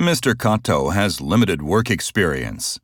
Mr. Kato has limited work experience.